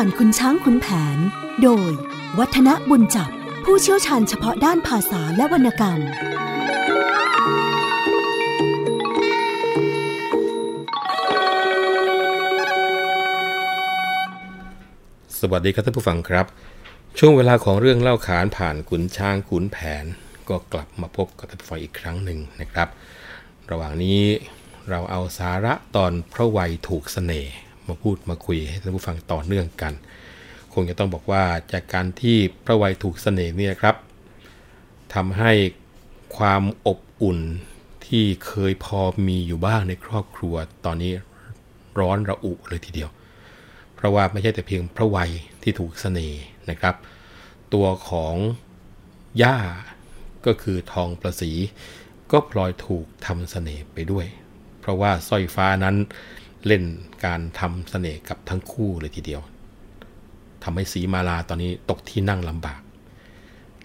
ผ่านคุณช้างคุณแผน โดย วัฒนบุญจับ ผู้เชี่ยวชาญเฉพาะด้านภาษาและวรรณกรรม สวัสดีครับท่านผู้ฟังครับ ช่วงเวลาของเรื่องเล่าขานผ่านขุนช้างขุนแผน ก็กลับมาพบกับท่านผู้ฟังอีกครั้งหนึ่งนะครับ ระหว่างนี้เราเอาสาระตอนพระวัยถูกเสน่ห์ มาพูดมาคุยให้ท่านผู้ฟังต่อเนื่องกัน คงจะต้องบอกว่าจากการที่พระวัยถูกเสน่ห์เนี่ยครับทำให้ความอบอุ่นที่เคยพอมีอยู่บ้างในครอบครัว ตอนนี้ร้อนระอุเลยทีเดียว เพราะว่าไม่ใช่แต่เพียงพระวัยที่ถูกเสน่ห์นะครับ ตัวของย่าก็คือทองประสี ก็พลอยถูกทำเสน่ห์ไปด้วย เพราะว่าสร้อยฟ้านั้น เล่นการทำเสน่ห์กับทั้งคู่เลยทีเดียวทำให้สีมาลาตอนนี้ตกที่นั่งลำบาก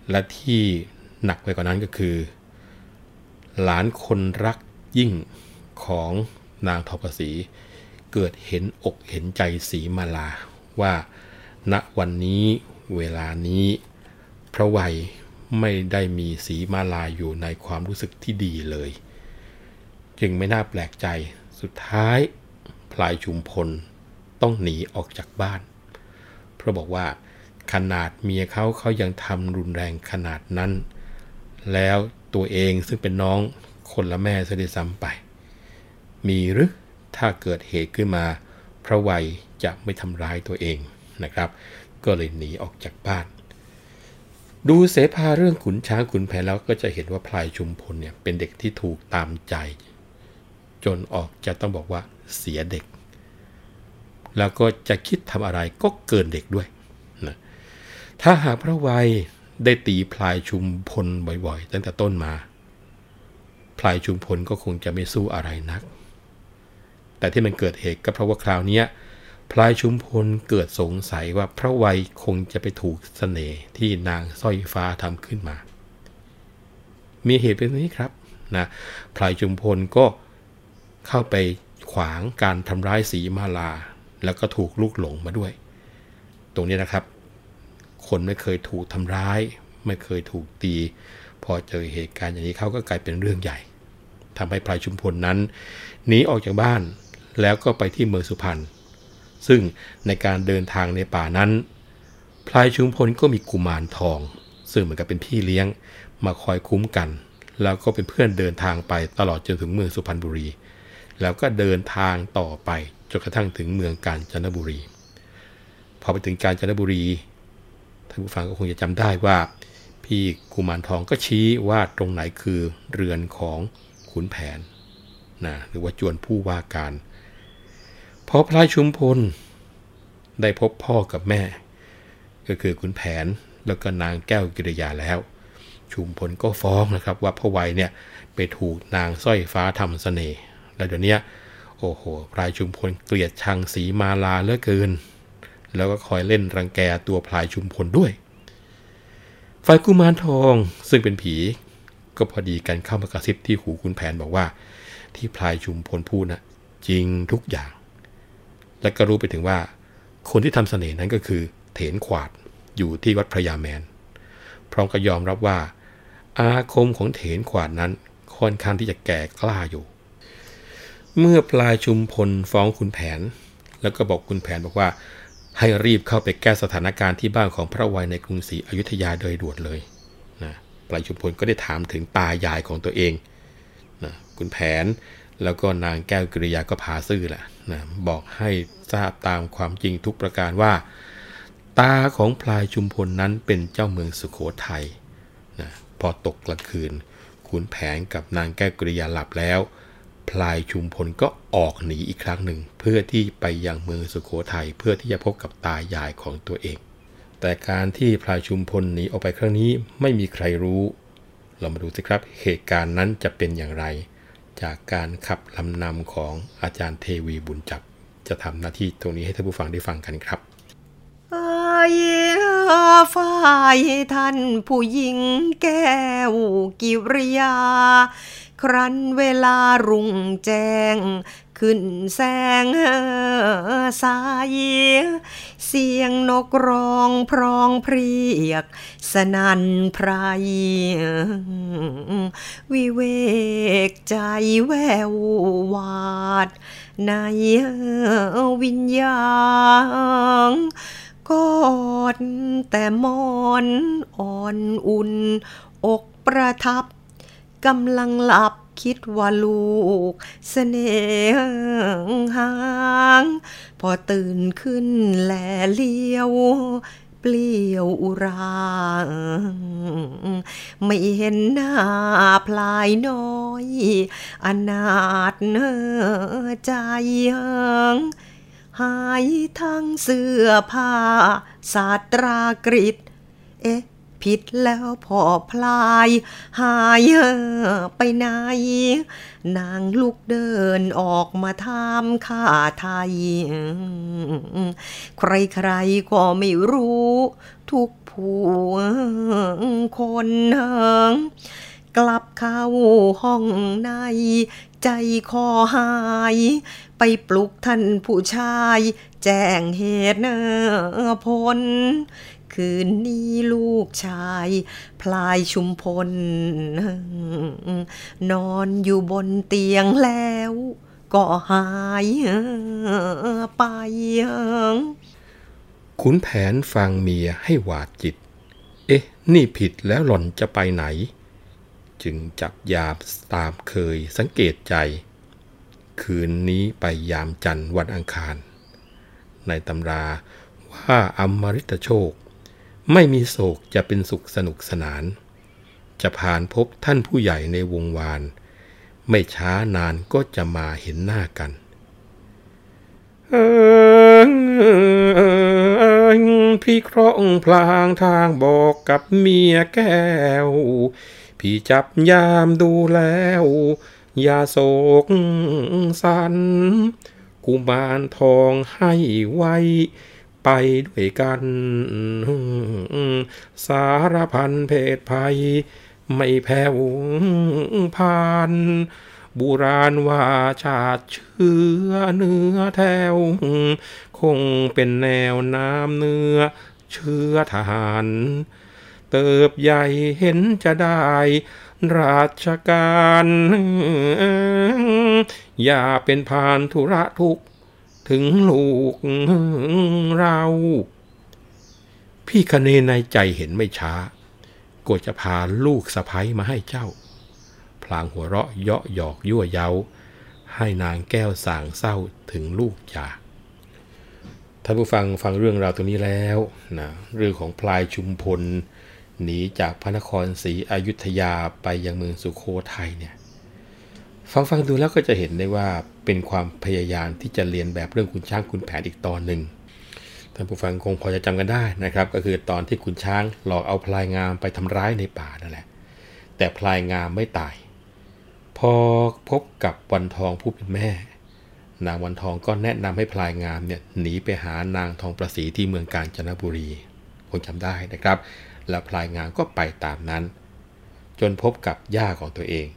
และที่หนักไปกว่านั้นก็คือ หลานคนรักยิ่งของนางทอประสี เกิดเห็นอกเห็นใจสีมาลาว่า ณวันนี้เวลานี้ พระวัยไม่ได้มีสีมาลาอยู่ในความรู้สึกที่ดีเลย จึงไม่น่าแปลกใจสุดท้าย พลายชุมพล ต้องหนีออกจากบ้าน เพราะบอกว่า ขนาดเมียเขาเขายังทำรุนแรงขนาดนั้น แล้วตัวเองซึ่งเป็นน้องคนละแม่ซะด้วยซ้ำไป มีหรือถ้าเกิดเหตุขึ้นมา พระวัยจะไม่ทำร้ายตัวเองนะครับ ก็เลยหนีออกจากบ้าน ดูเสภาเรื่องขุนช้างขุนแผนแล้วก็จะเห็นว่าพลายชุมพลเนี่ยเป็นเด็กที่ถูกตามใจ จนออกจะต้องบอกว่า เสียเด็ก แล้วก็จะคิดทำอะไรก็เกินเด็กด้วยนะถ้าหากพระวัยได้ตีพลายชุมพลบ่อยๆ ตั้งแต่ต้นมา พลายชุมพลก็คงจะไม่สู้อะไรนัก แต่ที่มันเกิดเหตุก็เพราะว่าคราวนี้พลายชุมพลเกิดสงสัยว่าพระวัยคงจะไปถูกเสน่ห์ที่นางสร้อยฟ้าทำขึ้นมา มีเหตุเป็นนี้ครับนะพลายชุมพลก็เข้าไป ขวางการทำร้ายสีมาลา แล้วก็ถูกลูกหลงมาด้วย ตรงนี้นะครับ คนไม่เคยถูกทำร้าย ไม่เคยถูกตี พอเจอเหตุการณ์อย่างนี้เขาก็กลายเป็นเรื่องใหญ่ทำให้พลายชุมพลนั้นหนีออกจากบ้านแล้วก็ไปที่เมืองสุพรรณซึ่งในการเดินทางในป่านั้นพลายชุมพลก็มีกุมารทอง ซึ่งเหมือนกับเป็นพี่เลี้ยงมาคอยคุ้มกัน แล้วก็เป็นเพื่อนเดินทางไปตลอดจนถึงเมืองสุพรรณบุรี แล้วก็เดินทางต่อไปจนกระทั่งถึงเมืองกาญจนบุรี พอไปถึงกาญจนบุรีท่านผู้ฟังก็คงจะจำได้ว่า พี่กุมารทองก็ชี้ว่าตรงไหนคือเรือนของขุนแผนนะหรือว่าจวนผู้ว่าการพอพลายชุมพลได้พบพ่อกับแม่ ก็คือขุนแผนแล้วก็นางแก้วกิริยาแล้ว ชุมพลก็ฟ้องนะครับว่าพ่อวัยเนี่ยไปถูกนางสร้อยฟ้าทำเสน่ห์ แล้วเดี๋ยวนี้โอ้โหพลายชุมพลเกลียดชังสีมาลาเหลือเกิน แล้วก็คอยเล่นรังแกตัวพลายชุมพลด้วย ฝ่ายกุมารทองซึ่งเป็นผี ก็พอดีกันเข้ามากระซิบที่หูคุณแผนบอกว่า ที่พลายชุมพลพูดนะจริงทุกอย่าง และก็รู้ไปถึงว่า คนที่ทำเสน่ห์นั้นก็คือเถนขวาดอยู่ที่วัดพระยาแมน พร้อมกับยอมรับว่า อาคมของเถนขวาดนั้นค่อนข้างที่จะแก่กล้าอยู่ เมื่อปลายชุมพลฟ้องคุณแผน แล้วก็บอกคุณแผนบอกว่า ให้รีบเข้าไปแก้สถานการณ์ที่บ้านของพระวัยในกรุงศรีอยุธยาโดยด่วนเลยนะปลายชุมพลก็ได้ถามถึงตายายของตัวเองนะคุณแผนแล้วก็นางแก้วกริยาก็พาซื่อแหละนะบอกให้ทราบตามความจริงทุกประการว่า ตาของพลายชุมพลนั้นเป็นเจ้าเมืองสุขโขทัยนะพอตกกลางคืนขุนแผนกับนางแก้วกริยาหลับแล้ว พลายชุมพลก็ออกหนีอีกครั้งหนึ่ง เพื่อที่ไปยังเมืองสุขโขทัยเพื่อที่จะพบกับตายายของตัวเอง แต่การที่พลายชุมพลหนีออกไปครั้งนี้ไม่มีใครรู้ เรามาดูสิครับเหตุการณ์นั้นจะเป็นอย่างไร จากการขับลำนำของอาจารย์เทวีบุญจับ จะทำหน้าที่ตรงนี้ให้ท่านผู้ฟังได้ฟังกันครับเอ้ยฝ่ายท่านผู้หญิงแก้วกิริยา ครั้นเวลารุ่งแจ้ง ขึ้นแสงสายเสียงนกร้องพรองเพรียก สนันไพรวิเวกใจแวววาด ในวิญญาณกอดแต่มอนอ่อนอุ่น อกประทับ กำลังหลับคิดว่าลูกเสน่หาง พอตื่นขึ้นแลเลี้ยวเปลี่ยวอุราไม่เห็นหน้าพลายน้อย อนาถใจหายทั้งเสื้อผ้าสาตรากริตเอ๊ะ ผิดแล้วพอพลาย หายไปไหน นางลูกเดินออกมาทำข้าไทย ใครๆก็ไม่รู้ ทุกผู้คนกลับเข้าห้องในใจคอหาย ไปปลุกท่านผู้ชาย แจ้งเหตุพล คืนนี้ลูกชาย พลายชุมพล นอนอยู่บนเตียงแล้ว ก็หายไป ขุนแผนฟังเมียให้หวาดจิต เอ๊ะ นี่ผิดแล้วหล่อนจะไปไหน จึงจับยามตามเคยสังเกตใจ คืนนี้ไปยามจันทร์วันอังคาร ในตำราว่าอมริตโชค ไม่มีโศกจะเป็นสุขสนุกสนาน จะผ่านพบท่านผู้ใหญ่ในวงวาน ไม่ช้านานก็จะมาเห็นหน้ากันพี่ครองพลางทางบอกกับเมียแก้ว พี่จับยามดูแล้ว อย่าโศกสัน กุมารทองให้ไว้ ไปด้วยกัน สารพันเพศภัย ไม่แผ่วผ่านบุราณว่าชาติเชื้อเนื้อแถว คงเป็นแนวน้ำเนื้อเชื้อทหาร เติบใหญ่เห็นจะได้ ราชการ อย่าเป็นพานธุระทุก ถึงลูกเรา พี่คเนในใจเห็นไม่ช้าก็จะพาลูกสะพ้ยมาให้เจ้า พลางหัวเราะเยาะหยอกยั่วเย้า ให้นางแก้วสางเศร้าถึงลูกจากท่านผู้ฟังฟังเรื่องราวตรงนี้แล้วนะเรื่องของพลายชุมพลหนีจากพระนครศรีอยุธยาไปยังเมืองสุโขทัยเนี่ย ฟังฟังดูแล้วก็จะเห็นได้ว่าเป็นความพยายามที่จะเรียนแบบเรื่องคุณช้างคุณแผนอีกตอนหนึ่งท่านผู้ฟังคงพอจะจำกันได้นะครับ ก็คือตอนที่คุณช้างหลอกเอาพลายงามไปทำร้ายในป่านั่นแหละ แต่พลายงามไม่ตาย พอพบกับวันทองผู้เป็นแม่ นางวันทองก็แนะนำให้พลายงามเนี่ยหนีไปหานางทองประสีที่เมืองกาญจนบุรีคงจำได้นะครับ แล้วพลายงามก็ไปตามนั้น จนพบกับย่าของตัวเอง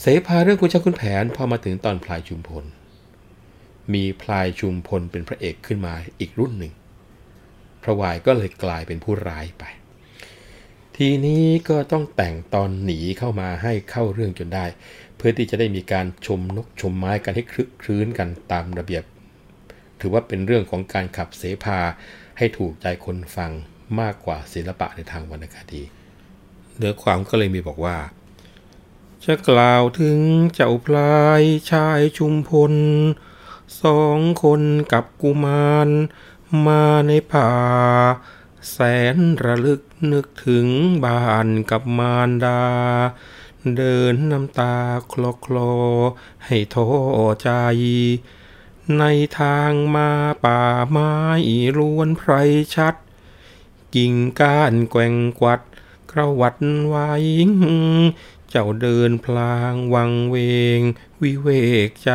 เสภาเรื่องคุณช้างคุณแผนพอมาถึงตอนพลายชุมพล มีพลายชุมพลเป็นพระเอกขึ้นมาอีกรุ่นหนึ่ง พระวายก็เลยกลายเป็นผู้ร้ายไป ทีนี้ก็ต้องแต่งตอนหนีเข้ามาให้เข้าเรื่องจนได้ เพื่อที่จะได้มีการชมนกชมไม้กันให้คลึกคลื้นกันตามระเบียบ ถือว่าเป็นเรื่องของการขับเสภาให้ถูกใจคนฟังมากกว่าศิลปะในทางวรรณคดีเนื้อความก็เลยมีบอกว่า จะกล่าวถึงเจ้าพลายชายชุมพล สองคนกับกุมารมาในป่า แสนระลึกนึกถึงบ้านกับมารดา เดินน้ำตาคลอคลอให้ท้อใจ ในทางมาป่าไม้ล้วนไพรชัด กิ่งก้านแกว่งกวัดกระวัดไว้ เจ้าเดินพลางวังเวง วิเวกใจ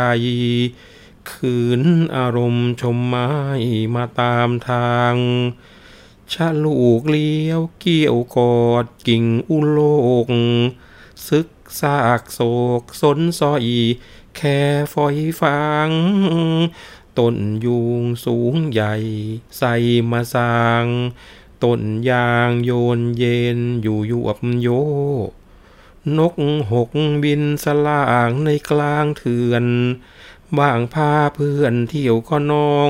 ขืนอารมณ์ชมไม้มาตามทางชะลูกเลี้ยวเกี่ยวกอดกิ่งอุโลกซึกซากโศกสนซอยแค่ฝอยฟางต้นยูงสูงใหญ่ใส่มาสางต้นยางโยนเย็นอยู่ยวบโย นกหกบินสลางในกลางเถื่อนบางพาเพื่อนเที่ยวก็นอง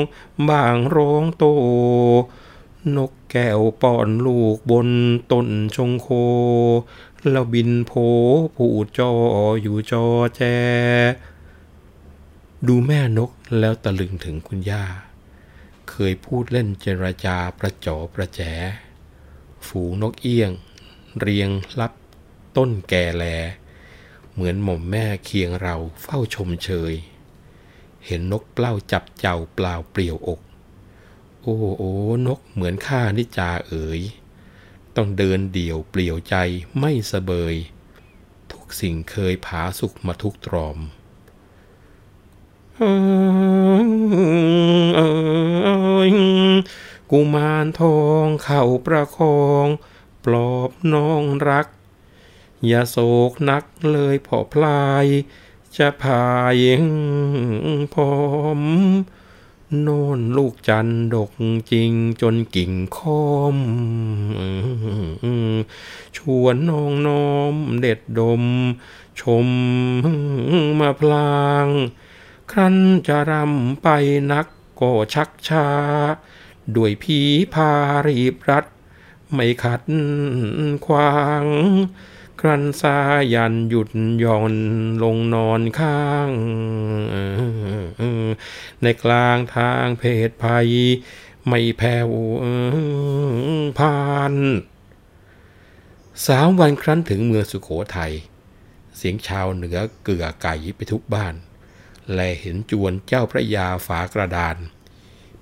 บางร้องโต นกแก้วป้อนลูกบนต้นชงโค แล้วบินโผผูจออยู่จอแจ ดูแม่นกแล้วตะลึงถึงคุณย่า เคยพูดเล่นเจรจาประจอประแจ ฝูงนกเอี้ยง เรียงรับ ต้นแก่แล เหมือนหม่อมแม่เคียงเราเฝ้าชมเชย เห็นนกเปล้าจับเจ้าเปล่าเปลี่ยวอก โอ้โอ้นกเหมือนข้านิจาเอ๋ย ต้องเดินเดี่ยวเปลี่ยวใจไม่สะเบย ทุกสิ่งเคยผาสุขมาทุกตรอมกุมารทองเข่าประคอง ปลอบน้องรัก อย่าโศกนักเลยพอพลาย จะพายพร้อมโน่นลูกจันดกจริงจนกิ่งคอมชวนน้องน้อมเด็ดดม ชมมาพลาง ครั้นจะรำไปนักก็ชักช้า ด้วยผีพารีบรัด ไม่ขัดขวาง ครั้นสายันหยุดย่อนลงนอนข้าง ในกลางทางเพศภัย ไม่แผ่วผ่านสามวันครั้นถึงเมืองสุขโขทัยเสียงชาวเหนือเกือไก่ไปทุกบ้าน แลเห็นจวนเจ้าพระยาฝากระดาน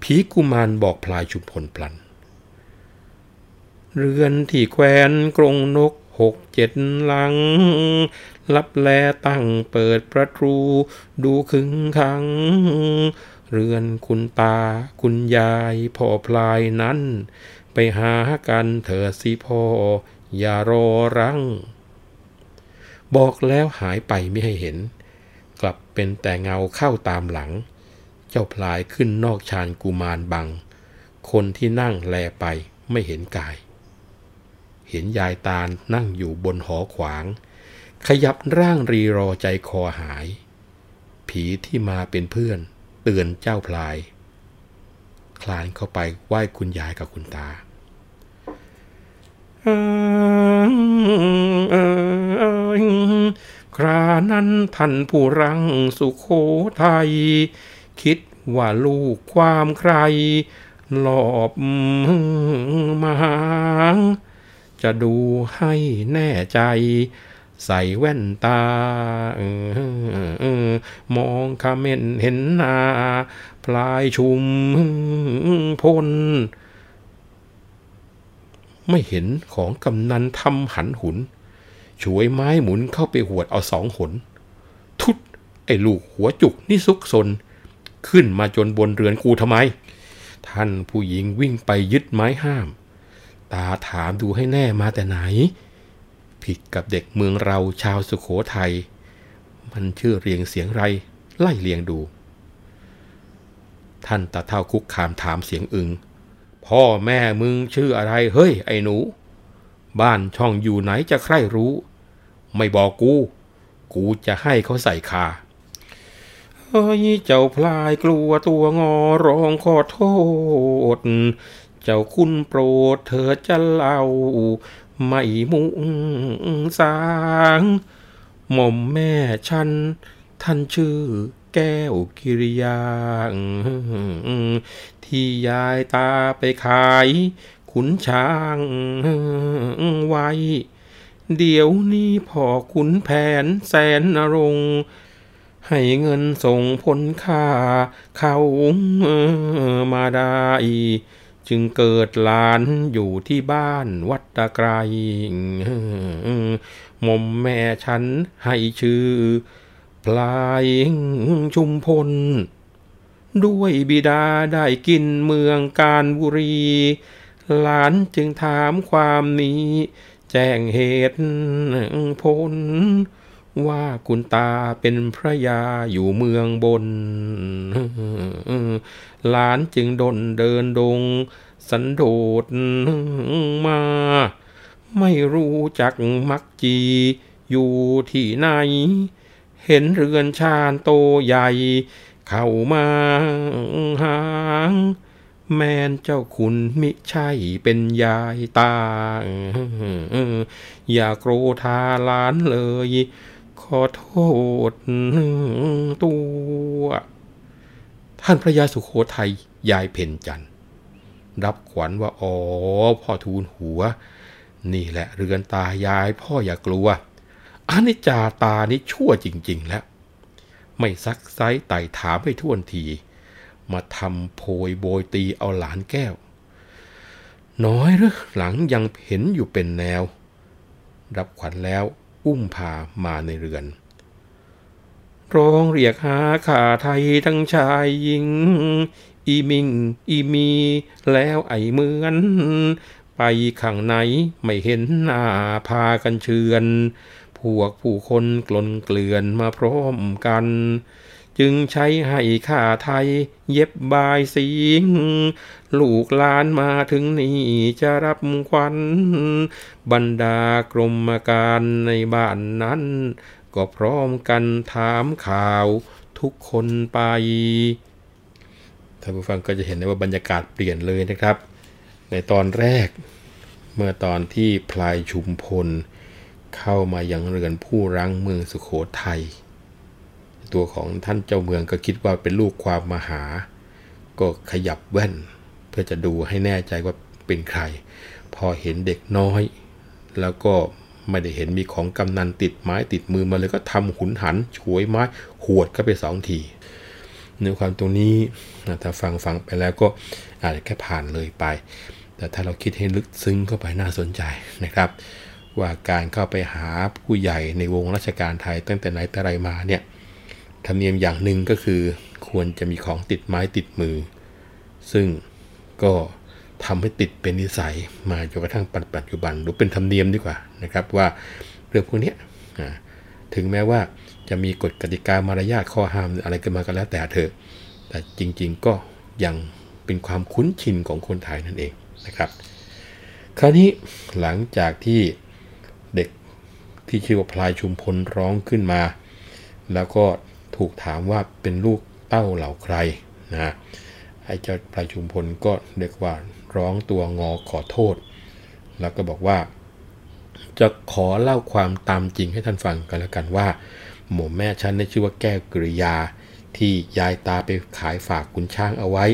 ผีกุมารบอกพลายชุมพลพลัน เรือนที่แควนกรงนก หกเจ็ดหลังลับแลตั้งเปิดประตูดูขึงขัง เรือนคุณตาคุณยายพ่อพลายนั้น ไปหากันเถิดสิพ่อ อย่ารอรัง บอกแล้วหายไปไม่ให้เห็น กลับเป็นแต่เงาเข้าตามหลัง เจ้าพลายขึ้นนอกชานกุมารบัง คนที่นั่งแลไปไม่เห็นกาย เห็นยายตาลนั่งอยู่บนหอขวาง ขยับร่างรีรอใจคอหาย ผีที่มาเป็นเพื่อน เตือนเจ้าพลาย คลานเข้าไปไหว้คุณยายกับคุณตาครานั้นท่านผู้รังสุขโขทัย คิดว่าลูกความใครหลอบมาหาง จะดูให้แน่ใจ ใส่แว่นตามองคาเมนเห็นหน้าพลายชุมพลไม่เห็นของกำนันทำหันหุน ช่วยไม้หมุนเข้าไปหวดเอาสองหน ทุด ไอ้ลูกหัวจุกนี่ซุกซน ขึ้นมาจนบนเรือนกูทำไม ท่านผู้หญิงวิ่งไปยึดไม้ห้าม ตาถามดูให้แน่มาแต่ไหน ผิดกับเด็กเมืองเราชาวสุขโขทยัย มันชื่อเรียงเสียงไร ไล่เรียงดู ท่านตาเท่าคุกคามถามเสียงอึง พ่อแม่มึงชื่ออะไร เฮ้ย ไอ้หนู บ้านช่องอยู่ไหนจะใครรู้ ไม่บอกกู กูจะให้เขาใส่คาเฮ้ยเจ้าพลายกลัวตัวงอร้องขอโทษ เจ้าคุณโปรดเธอจะเล่า ไม่มุงสางหม่อมแม่ฉัน ท่านชื่อแก้วกิริยา ที่ยายตาไปขาย ขุนช้างไว้ เดี๋ยวนี้พ่อขุนแผนแสนนรงค์ให้เงินส่งผลค่า เขามาได้ จึงเกิดหลานอยู่ที่บ้านวัดตะไกรม่อมแม่ฉันให้ชื่อ พลายชุมพล ด้วยบิดาได้กินเมืองการบุรี หลานจึงถามความนี้ แจ้งเหตุผล ว่าคุณตาเป็นพระยาอยู่เมืองบน หลานจึงดนเดินดง สันโดษมา ไม่รู้จักมักจีอยู่ที่ไหน เห็นเรือนชาญโตใหญ่ เข้ามาหางแมนเจ้าคุณมิใช่เป็นยายตา อย่าโกรธาหลานเลย ขอโทษตัว ท่านพระยาสุโขทัยยายเพ่นจันทร์รับขวัญว่าอ๋อพ่อทูลหัว นี่แหละเรือนตายายพ่ออย่ากลัวอานิจจาตานี่ชั่วจริง ๆ แล้ว ไม่ซักไซไต่ถามให้ท่วนที มาทำโพยโบยตีเอาหลานแก้ว น้อยหรือหลังยังเห็นอยู่เป็นแนว รับขวัญแล้ว อุ้มพามาในเรือน ร้องเรียกหาข่าไทยทั้งชายหญิง อีมิง อีมี แล้วไอเหมือน ไปข้างไหนไม่เห็นหน้าพากันเชือน พวกผู้คนกลนเกลื่อนมาพร้อมกัน จึงใช้ให้ข้าไทยเย็บบายสิงลูกหลานมาถึงนี่จะรับควันบรรดากรมการในบ้านนั้น ก็พร้อมกันถามข่าวทุกคนไปท่านผู้ฟังก็จะเห็นได้ว่าบรรยากาศเปลี่ยนเลยนะครับ ในตอนแรก เมื่อตอนที่พลายชุมพล เข้ามายังเรือนผู้รังเมืองสุขโขทัย ตัวของท่านเจ้าเมืองก็คิดว่าเป็นลูกความมหา ก็ขยับแว่น เพื่อจะดูให้แน่ใจว่าเป็นใคร พอเห็นเด็กน้อย แล้วก็ไม่ได้เห็นมีของกำนันติดไม้ติดมือมาเลยก็ทำหุนหันฉวยไม้หวดก็ไปสองทีเนื้อความตรงนี้ถ้าฟังฟังไปแล้วก็อาจจะแค่ผ่านเลยไป แต่ถ้าเราคิดให้ลึกซึ้งเข้าไปน่าสนใจนะครับ ว่าการเข้าไปหาผู้ใหญ่ในวงราชการไทยตั้งแต่ไหนแต่ไรมาเนี่ย ธรรมเนียมอย่างหนึ่งก็คือ ควรจะมีของติดไม้ติดมือ ซึ่งก็ทำให้ติดเป็นนิสัยมาจนกระทั่งปัจจุบันหรือเป็นธรรมเนียมดีกว่านะครับว่าเรื่องพวกนี้ถึงแม้ว่าจะมีกฎกติกามารยาทข้อห้ามอะไรกันมาก็แล้วแต่เถอะ แต่จริงๆก็ยังเป็นความคุ้นชินของคนไทยนั่นเองนะครับ คราวนี้หลังจากที่เด็กที่ชื่อว่าพลายชุมพลร้องขึ้นมา แล้วก็ ถูกถามว่าเป็นลูกเต้าเหล่าใครนะไอ้เจ้าพลาชุมพลก็เรียกว่าร้องตัวงอขอโทษ แล้วก็บอกว่า จะขอเล่าความตามจริงให้ท่านฟังกันแล้วกันว่า หม่อมแม่ฉันได้ชื่อว่าแก้วกริยา ที่ยายตาไปขายฝากขุนช้างเอาไว้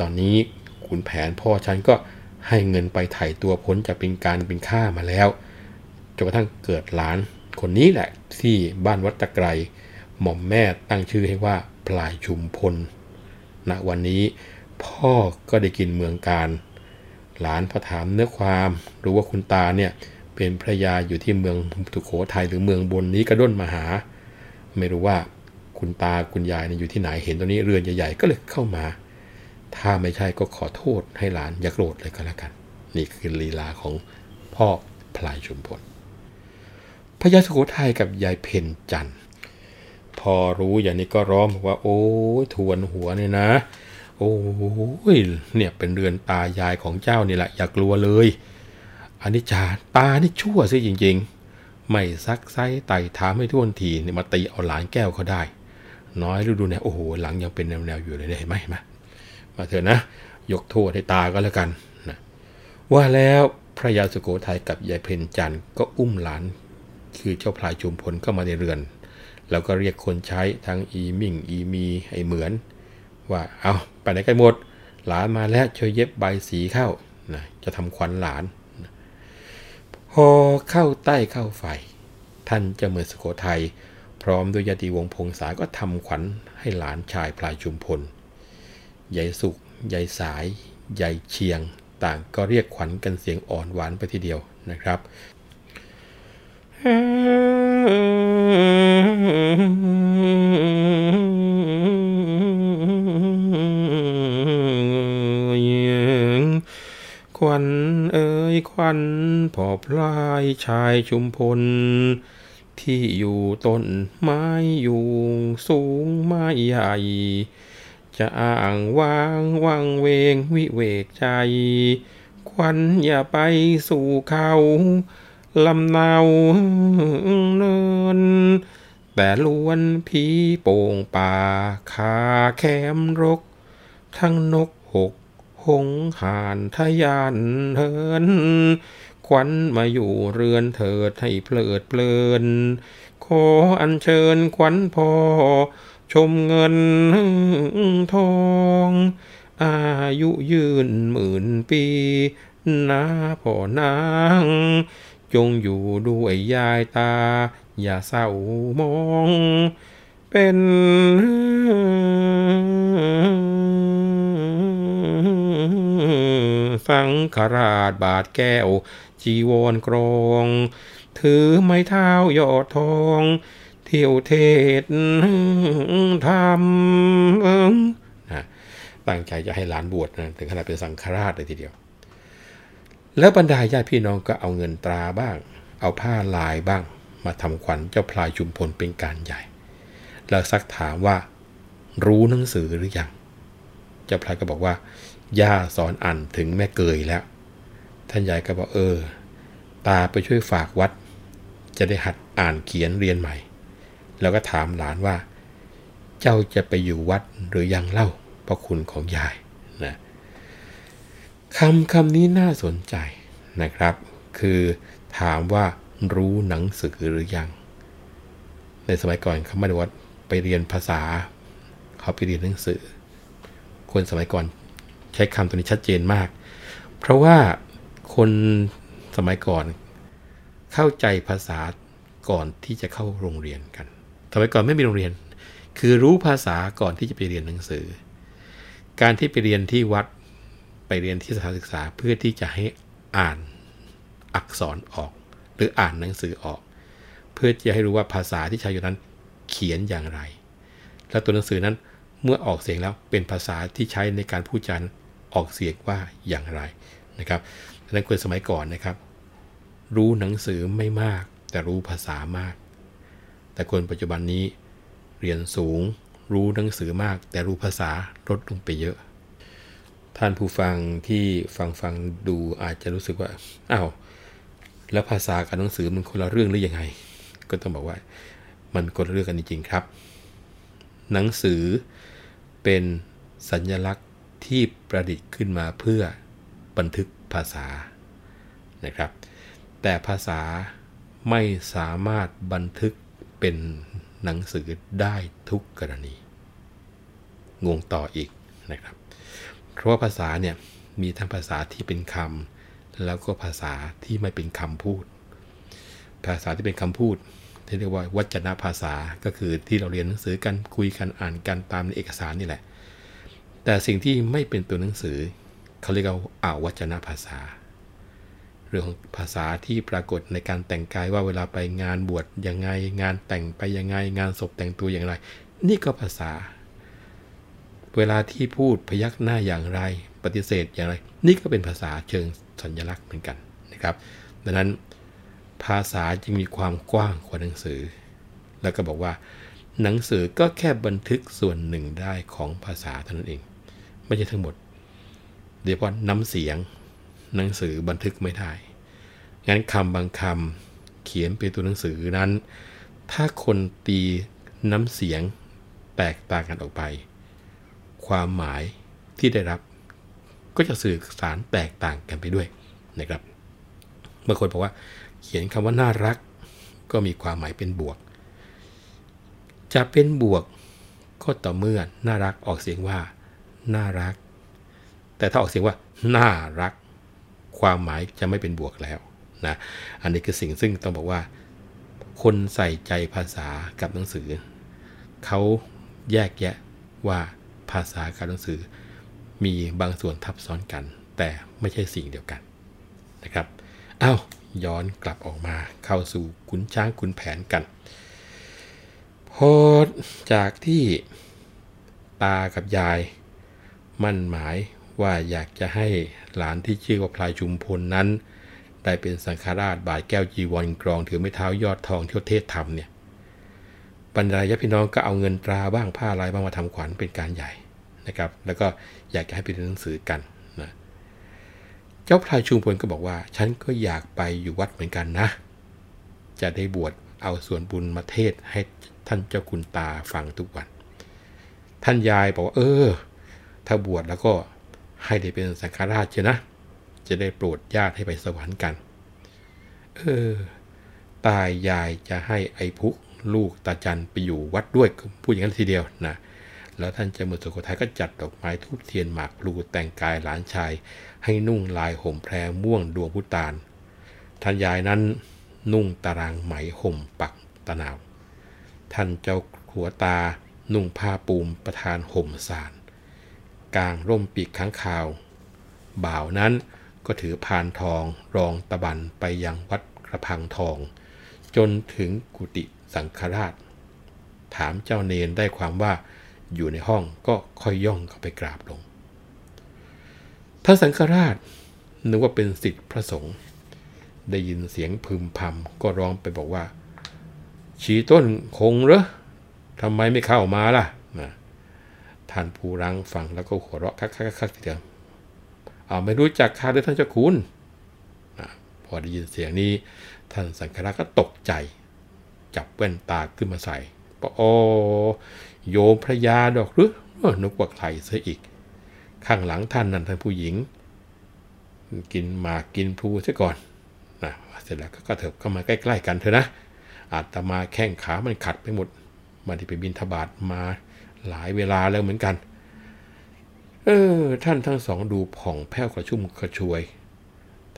ตอนนี้ขุนแผนพ่อฉันก็ให้เงินไปไถ่ตัวพ้นจากเป็นการเป็นข้ามาแล้วจนกระทั่งเกิดหลานคนนี้แหละที่บ้านวัดตะไกร หม่อมแม่ตั้งชื่อให้ว่าพลายชุมพลณวันนี้พ่อก็ได้กินเมืองการ หลานพอถามเนื้อความรู้ว่าคุณตาเนี่ยเป็นพระยาอยู่ที่เมืองสุโขทัยหรือเมืองบนนี้กระด้นมาหา ไม่รู้ว่าคุณตาคุณยายเนี่ยอยู่ที่ไหนเห็นตรงนี้เรือนใหญ่ๆก็เลยเข้ามา ถ้าไม่ใช่ก็ขอโทษให้หลานอย่าโกรธเลยก็แล้วกัน นี่คือลีลาของพ่อพลายชุมพลพรยาสุโขทัยกับยายเพนจันทร์ พอรู้อย่างนี้ก็ร้องบอกว่า โอ้ยทวนหัวเนี่ยนะ โอ้ยเนี่ยเป็นเรือนตายายของเจ้านี่แหละอย่ากลัวเลยอันนี้จาตานี่ชั่วซิจริง ๆ ไม่ซักไซไต่ถามให้ท่วนทีเนี่ยมาตีเอาหลานแก้วเขาได้ น้อยดูดูเนี่ยโอ้โหหลังยังเป็นแนวๆอยู่เลยเห็นไหมมามาเถอะนะ ยกโทษให้ตาก็แล้วกันนะว่าแล้วพระยาสุโขทัยกับยายเพนจันทร์ก็อุ้มหลาน คือเจ้าพลายจุมพลเข้ามาในเรือน แล้วก็เรียกคนใช้ทั้งอีมิ่งอีมีไอเหมือน ว่าเอาไปไหนกันหมด หลานมาแล้วช่วยเย็บใบสีเข้านะจะทำขวัญหลานพอเข้าใต้เข้าไฟท่านเจ้าเมืองสุโขทัยพร้อมด้วยยาติวงพงษาก็ทำขวัญให้หลานชายพลายชุมพลยายสุกยายสายยายเชียง ต่างก็เรียกขวัญกันเสียงอ่อนหวานไปทีเดียวนะครับ ควันเอ้ยควันพอพลายชายชุมพล ที่อยู่ต้นไม้อยู่สูงไม้ใหญ่ จะอ่างวางวังเวงวิเวกใจ ควันอย่าไปสู่เขาลำเนาเนิน แต่ล้วนผีโป่งป่าคาแคมรก ทั้งนกหกหงหานทะยานเฮินควันมาอยู่เรือนเถิดให้เพลิดเพลิน ขออัญเชิญควันพอ ชมเงินทอง อายุยืนหมื่นปีนาพ่อนาง จงอยู่ด้วยยายตา อย่าเศร้ามอง เป็นสังขราชบาทแก้ว จีวรกรองถือไม้เท้ายอดทอง เที่ยวเทศทำนะตั้งใจจะให้หลานบวชนะถึงขนาดเป็นสังฆราชเลยทีเดียว แล้วบรรดาญาติพี่น้องก็เอาเงินตราบ้าง เอาผ้าลายบ้าง มาทำขวัญเจ้าพลายชุมพลเป็นการใหญ่ แล้วซักถามว่า รู้หนังสือหรือยัง เจ้าพลายก็บอกว่า ย่าสอนอ่านถึงแม่เกยแล้ว ท่านใหญ่ก็บอกเออ ตาไปช่วยฝากวัด จะได้หัดอ่านเขียนเรียนใหม่ แล้วก็ถามหลานว่า เจ้าจะไปอยู่วัดหรือยังเล่าพระคุณของยายนะคำคำนี้น่าสนใจนะครับ คือถามว่า รู้หนังสือหรือยัง ในสมัยก่อนเขาไม่ได้ว่าไปเรียนภาษา เขาไปเรียนหนังสือ คนสมัยก่อนใช้คำตัวนี้ชัดเจนมาก เพราะว่าคนสมัยก่อน เข้าใจภาษาก่อนที่จะเข้าโรงเรียนกัน สมัยก่อนไม่มีโรงเรียน คือรู้ภาษาก่อนที่จะไปเรียนหนังสือ การที่ไปเรียนที่วัดไปเรียนที่สถานศึกษาเพื่อที่จะให้อ่านอักษรออก รืออ่านหนังสือออก เพื่อจะให้รู้ว่าภาษาที่ใช้อยู่นั้นเขียนอย่างไร แล้วตัวหนังสือนั้นเมื่อออกเสียงแล้วเป็นภาษาที่ใช้ในการพูดจาออกเสียงว่าอย่างไรนะครับดังนั้นคนสมัยก่อนนะครับ รู้หนังสือไม่มาก แต่รู้ภาษามาก แต่คนปัจจุบันนี้เรียนสูง รู้หนังสือมาก แต่รู้ภาษาลดลงไปเยอะ ท่านผู้ฟังที่ฟังฟังดูอาจจะรู้สึกว่าอ้าว แล้วภาษากับหนังสือมันคนละเรื่องหรือยังไง ก็ต้องบอกว่ามันคนละเรื่องกันจริงๆครับ หนังสือเป็นสัญลักษณ์ที่ประดิษฐ์ขึ้นมาเพื่อบันทึกภาษานะครับ แต่ภาษาไม่สามารถบันทึกเป็นหนังสือได้ทุกกรณี งงต่ออีกนะครับ เพราะว่าภาษาเนี่ยมีทั้งภาษาที่เป็นคำ แล้วก็ภาษาที่ไม่เป็นคำพูด ภาษาที่เป็นคำพูดที่เรียกว่าวัจนภาษาก็คือที่เราเรียนหนังสือกันคุยกันอ่านกันตามในเอกสารนี่แหละ แต่สิ่งที่ไม่เป็นตัวหนังสือเขาเรียกว่าอาวัจนภาษา เรื่องของภาษาที่ปรากฏในการแต่งกายว่าเวลาไปงานบวชยังไงงานแต่งไปยังไงงานศพแต่งตัวอย่างไร นี่ก็ภาษา เวลาที่พูดพยักหน้าอย่างไร ปฏิเสธอย่างไร นี่ก็เป็นภาษาเชิงสัญลักษณ์เหมือนกันนะครับ ดังนั้นภาษาจึงมีความกว้างกว่าหนังสือ แล้วก็บอกว่า หนังสือก็แค่บันทึกส่วนหนึ่งได้ของภาษาเท่านั้นเอง ไม่ใช่ทั้งหมดโดยเฉพาะน้ำเสียง หนังสือบันทึกไม่ได้ งั้นคำบางคำเขียนเป็นตัวหนังสือนั้น ถ้าคนตีน้ำเสียงแตกต่างกันออกไป ความหมายที่ได้รับ ก็จะสื่อสารแตกต่างกันไปด้วยนะครับบางคนบอกว่าเขียนคำว่าน่ารัก ก็มีความหมายเป็นบวก จะเป็นบวกก็ต่อเมื่อน่ารักออกเสียงว่า น่ารัก แต่ถ้าออกเสียงว่า น่ารัก ความหมายจะไม่เป็นบวกแล้วนะอันนี้คือสิ่งซึ่งต้องบอกว่า คนใส่ใจภาษากับหนังสือ เขาแยกแยะว่าภาษากับหนังสือ มีบางส่วนทับซ้อนกัน แต่ไม่ใช่สิ่งเดียวกันนะครับอ้าวย้อนกลับออกมาเข้าสู่ขุนช้างขุนแผนกันพอจากที่ตากับยาย มั่นหมายว่าอยากจะให้หลานที่ชื่อว่าพลายชุมพลนั้น ได้เป็นสังฆราชบาทแก้วจีวรกรองถือไม้เท้ายอดทองเที่เทศธรรมเนี่ยบรรดายพี่น้องก็เอาเงินตราบ้างผ้าลายบ้างมาทำขวัญเป็นการใหญ่นะครับ แล้วก็ อยากจะให้ไปเรียนหนังสือกันนะเจ้าพลายชุมพลก็บอกว่า ฉันก็อยากไปอยู่วัดเหมือนกันนะ จะได้บวชเอาส่วนบุญมาเทศให้ท่านเจ้าคุณตาฟังทุกวัน ท่านยายบอกว่า เออ ถ้าบวชแล้วก็ให้ได้เป็นสังฆราชเชนะ จะได้โปรดญาติให้ไปสวรรค์กัน เออ ตายยายจะให้ไอ้พุกลูกตาจันไปอยู่วัดด้วยพูดอย่างนั้นทีเดียวนะ แล้วท่านเจ้าเมืองสุโขทัยก็จัดดอกไม้ทูบเทียนหมากพลูแต่งกายหลานชาย ให้นุ่งลายห่มแพรม่วงดวงพุตานท่านยายนั้นนุ่งตารางไหมห่มปักตะนาว ท่านเจ้าหัวตานุ่งผ้าปูมประธานห่มสารกลางร่มปีกข้างคาว บ่าวนั้นก็ถือพานทองรองตะบันไปยังวัดกระพังทอง จนถึงกุฏิสังฆราช ถามเจ้าเนนได้ความว่า อยู่ในห้องก็ค่อยย่องเข้าไปกราบลงท่านสังฆราชนึกว่าเป็นสิทธิพระสงฆ์ได้ยินเสียงพึมพำก็ร้องไปบอกว่า ชีต้นคงเหรอทำไมไม่เข้ามาล่ะนะท่านผู้รังฟังแล้วก็หัวเราะคักคักคักทีเดียวเอาไม่รู้จักข้าด้วยท่านเจ้าคุณพอได้ยินเสียงนี้ ท่านสังฆราชก็ตกใจ จับแว่นตาขึ้นมาใส่ปอ โยมพระยาดอกหรือนึกว่าใครเสียอีก ข้างหลังท่านนั่นท่านผู้หญิง กินหมากกินพลูซะก่อนนะเสร็จแล้วก็กระเถิบเข้ามาใกล้ๆกันเถอะนะอาตมาแข้งขามันขัดไปหมดมาที่ไปบินทบาทมาหลายเวลาแล้วเหมือนกัน เออ ท่านทั้งสองดูผ่องแผ้วกระชุ่มกระชวย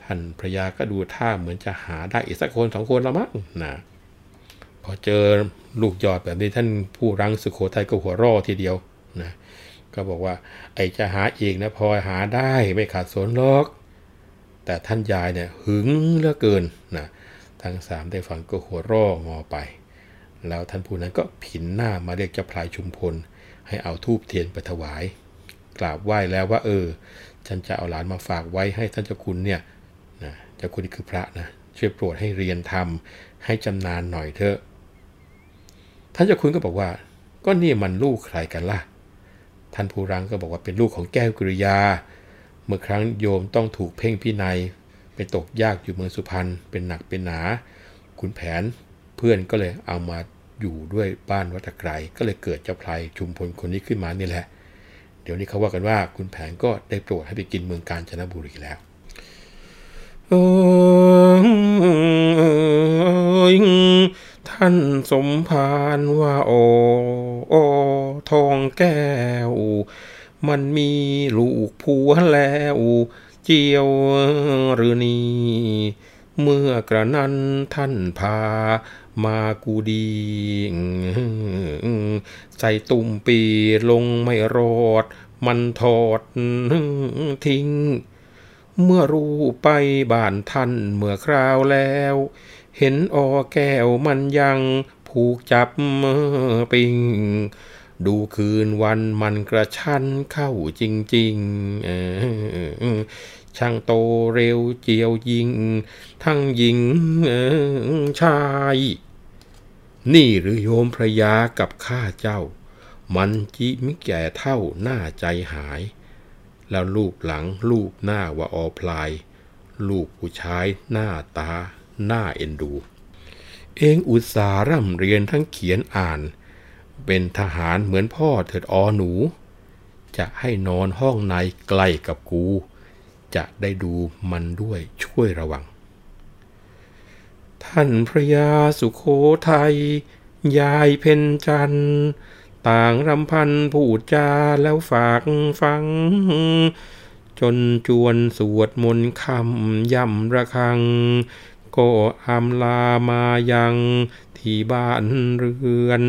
ท่านพระยาก็ดูท่าเหมือนจะหาได้อีกสักคนสองคนละมั้งนะ พอเจอลูกยอดแบบนี้ท่านผู้รังสุโขทัยก็หัวร่อทีเดียวนะก็บอกว่าไอ้จะหาอีกนะพอหาได้ไม่ขาดสนหรอก แต่ท่านยายเนี่ยหึงเหลือเกินนะทั้งสามได้ฟังก็หัวร่องอไป แล้วท่านผู้นั้นก็ผินหน้ามาเรียกเจ้าพลายชุมพล ให้เอาทูบเทียนไปถวาย กราบไหว้แล้วว่า เออ ฉันจะเอาหลานมาฝากไว้ให้ท่านเจ้าคุณเนี่ยนะเจ้าคุณนี่คือพระนะช่วยโปรดให้เรียนทำให้จำนานหน่อยเถอะ ท่านเจ้าคุณก็บอกว่า ก็นี่มันลูกใครกันล่ะ ท่านผู้รังก็บอกว่าเป็นลูกของแก้วกริยา เมื่อครั้งโยมต้องถูกเพ่งพินัย ไปตกยากอยู่เมืองสุพรรณเป็นหนักเป็นหนาคุณแผนเพื่อนก็เลยเอามาอยู่ด้วยบ้านวัดไกรก็เลยเกิดเจ้าพลายชุมพลคนนี้ขึ้นมานี่แหละ เดี๋ยวนี้เขาว่ากันว่าคุณแผนก็ได้โปรดให้ไปกินเมืองกาญจนบุรีแล้ว ท่านสมภารว่าโอ โอ ทองแก้ว มันมีลูกผัวแล้วเจียวหรือนีเมื่อกระนั้นท่านพามากูดีใส่ตุ่มปีลงไม่รอด มันทอดทิ้ง เมื่อรู้ไปบ้านท่านเมื่อคราวแล้ว เห็นออแก้วมันยังผูกจับปิง ดูคืนวันมันกระชั้นเข้าจริงๆช่างโตเร็วเจียวยิง ทั้งหญิงชาย นี่หรือโยมพระยากับข้าเจ้า มันจิมิแก่เท่าหน้าใจหาย แล้วลูกหลังลูกหน้าว่าออพลาย ลูกผู้ชายหน้าตา น้าเอ็นดู เองอุตสาร่ำเรียนทั้งเขียนอ่าน เป็นทหารเหมือนพ่อเถิดอหนู จะให้นอนห้องในใกล้กับกู จะได้ดูมันด้วยช่วยระวัง ท่านพระยาสุโขทัย ยายเพนจันต่างรำพันพูดจาแล้วฝากฟัง จนจวนสวดมนต์คำย่ำระคัง ก็อำลามายังที่บ้านเรือน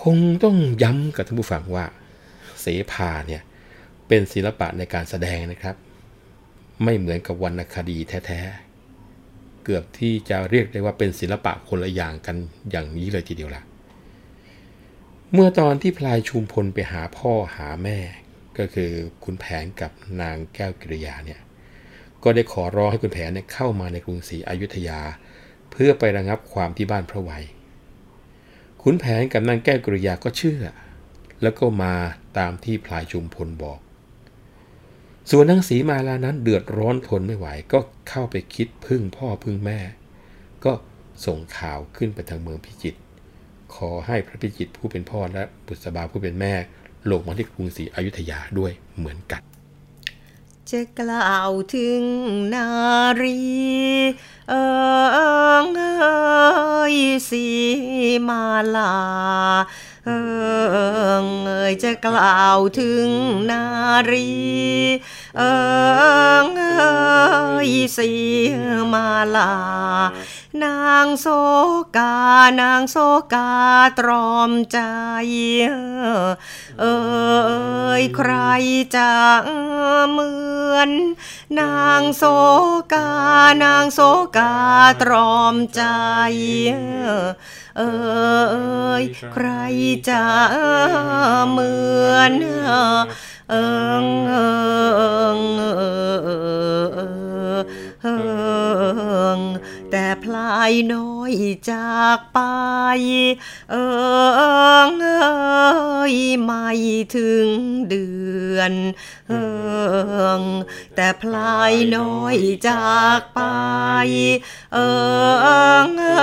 คงต้องย้ำกับท่านผู้ฟังว่าเสภาเนี่ยเป็นศิลปะในการแสดงนะครับ ไม่เหมือนกับวรรณคดีแท้ๆ เกือบที่จะเรียกได้ว่าเป็นศิลปะคนละอย่างกันอย่างนี้เลยทีเดียวละเมื่อตอนที่พลายชุมพลไปหาพ่อหาแม่ ก็คือคุณแผนกับนางแก้วกิริยาเนี่ย ก็ได้ขอร้องให้คุณแผนเนี่ยเข้ามาในกรุงศรีอยุธยา เพื่อไประงับความที่บ้านพระไวยขุนแผนกับนางแก้วกริยาก็เชื่อ แล้วก็มาตามที่พลายชุมพลบอก ส่วนนางสีมาลานั้นเดือดร้อนทนไม่ไหว ก็เข้าไปคิดพึ่งพ่อพึ่งแม่ ก็ส่งข่าวขึ้นไปทางเมืองพิจิตรขอให้พระพิจิตรผู้เป็นพ่อและบุษบาผู้เป็นแม่ลงมาที่กรุงศรีอยุธยาด้วยเหมือนกัน จะกล่าวถึงนารี เอิงเอยสีมาลา เอิงเอยจะกล่าวถึงนารี เอิงเอยสีมาลานางโซกานางโซกาตรอมใจ เอยใครจะเหมือน นางโซกานางโซกาตรอมใจ เเอยใครจะเหมือนเอิงเอิงเอิงแต่พลายน้อยจากไป เอิงเอยไม่ถึงเดื อนเอิงแต่พลายน้อยจากไป เอิงเอ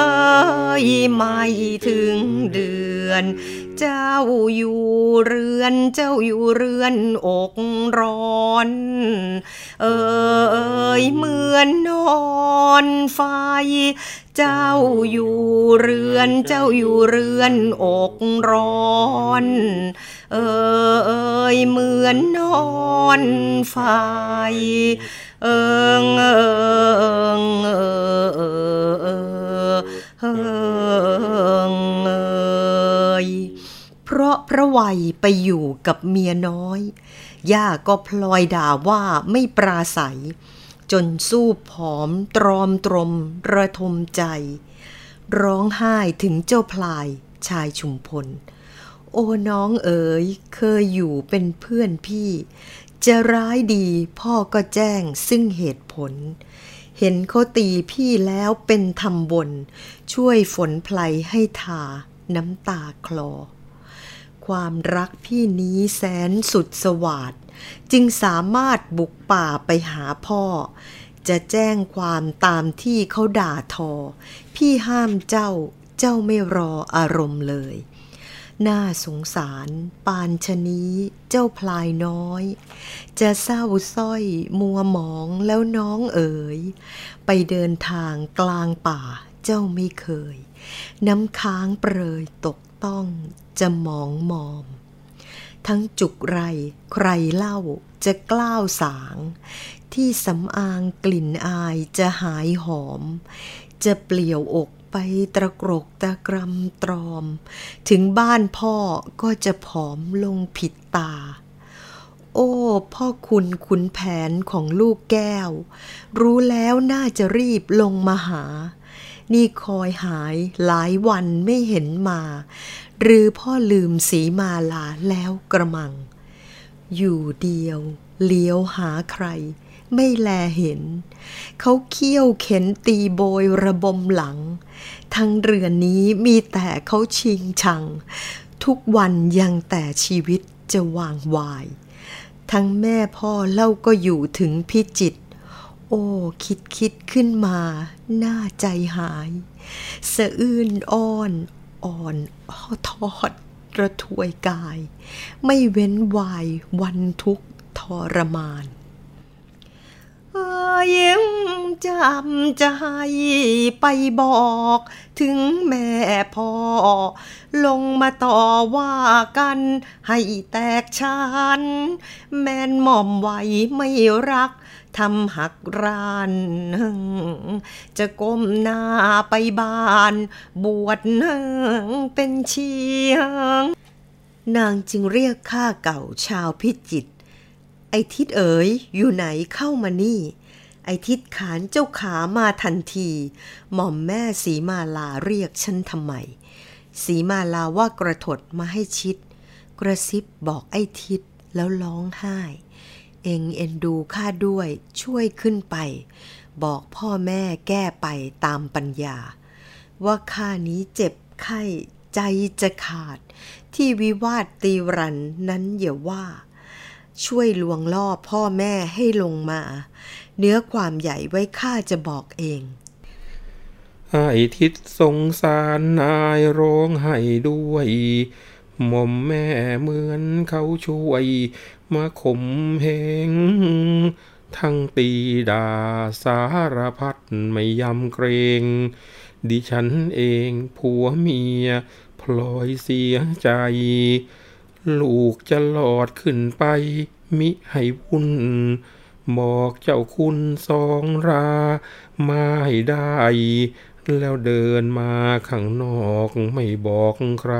ยไม่ถึงเดือน เจ้าอยู่เรือน เจ้าอยู่เรือนอกร้อน เอยเหมือนนอนไฟ เจ้าอยู่เรือน เจ้าอยู่เรือนอกร้อนเอยเหมือนนอนไฟเอิงเอิงเอิงเอิงเอยเเพราะพระวัยไปอยู่กับเมียน้อย ย่าก็พลอยด่าว่าไม่ปราศัย จนสู้ผอมตรอมตรม ระทมใจ ร้องไห้ถึงเจ้าพลายชายชุมพล โอ้น้องเอ๋ยเคยอยู่เป็นเพื่อนพี่ จะร้ายดีพ่อก็แจ้งซึ่งเหตุผลเห็นเขาตีพี่แล้วเป็นทำบน ช่วยฝนไพลให้ทาน้ำตาคลอ ความรักพี่นี้แสนสุดสวาดจึงสามารถบุกป่าไปหาพ่อ จะแจ้งความตามที่เขาด่าทอ พี่ห้ามเจ้าเจ้าไม่รออารมณ์เลย น่าสงสารปานชะนี้เจ้าพลายน้อย จะเศร้าสร้อยมัวหมองแล้วน้องเอ๋ย ไปเดินทางกลางป่าเจ้าไม่เคย น้ำค้างเปรยตก ต้องจะมองมอม ทั้งจุกไรใครเล่าจะกล้าวสาง ที่สำอางกลิ่นอายจะหายหอม จะเปลี่ยวอกไปตะกรกตะกรำตรอม ถึงบ้านพ่อก็จะผอมลงผิดตา โอ้ พ่อคุณขุนแผนของลูกแก้ว รู้แล้วน่าจะรีบลงมาหา นี่คอยหายหลายวันไม่เห็นมา หรือพ่อลืมสีมาลาแล้วกระมัง อยู่เดียวเลี้ยวหาใคร ไม่แลเห็น เขาเคี่ยวเข็นตีโบยระบมหลัง ทั้งเรือนนี้มีแต่เขาชิงชัง ทุกวันยังแต่ชีวิตจะวางวาย ทั้งแม่พ่อเล่าก็อยู่ถึงพิจิต โอ้ คิดคิดขึ้นมาหน่าใจหาย สะอื้นอ้อนอ่อนอ้อทอดระทวยกาย ไม่เว้นวายวันทุกทรมานยิ้มจำใจไปบอก ถึงแม่พ่อ ลงมาต่อว่ากัน ให้แตกชันแม่นหม่อมไหวไม่รัก ทำหักราน จะก้มหน้าไปบ้าน บวชเป็นเชียง นางจึงเรียกข้าเก่าชาวพิจิต ไอทิดเอ๋ยอยู่ไหนเข้ามานี่ ไอทิดขานเจ้าขามาทันที หม่อมแม่สีมาลาเรียกฉันทำไม สีมาลาว่ากระถดมาให้ชิด กระซิบบอกไอทิดแล้วร้องไห้ เองเอ็นดูข้าด้วยช่วยขึ้นไป บอกพ่อแม่แก้ไปตามปัญญา ว่าข้านี้เจ็บไข้ใจจะขาด ที่วิวาทตีรันนั้นอย่าว่า ช่วยลวงล่อพ่อแม่ให้ลงมา เนื้อความใหญ่ไว้ข้าจะบอกเองไอ้ทิศสงสารนายร้องให้ด้วยหม่อมแม่เหมือนเขาช่วย มาข่มเหงทั้งตีดาสารพัดไม่ยำเกรง ดิฉันเองผัวเมีย พลอยเสียใจ ลูกจะหลอดขึ้นไป มิให้วุ่นบอกเจ้าคุณสองราไม่ได้ แล้วเดินมาข้างนอกไม่บอกใคร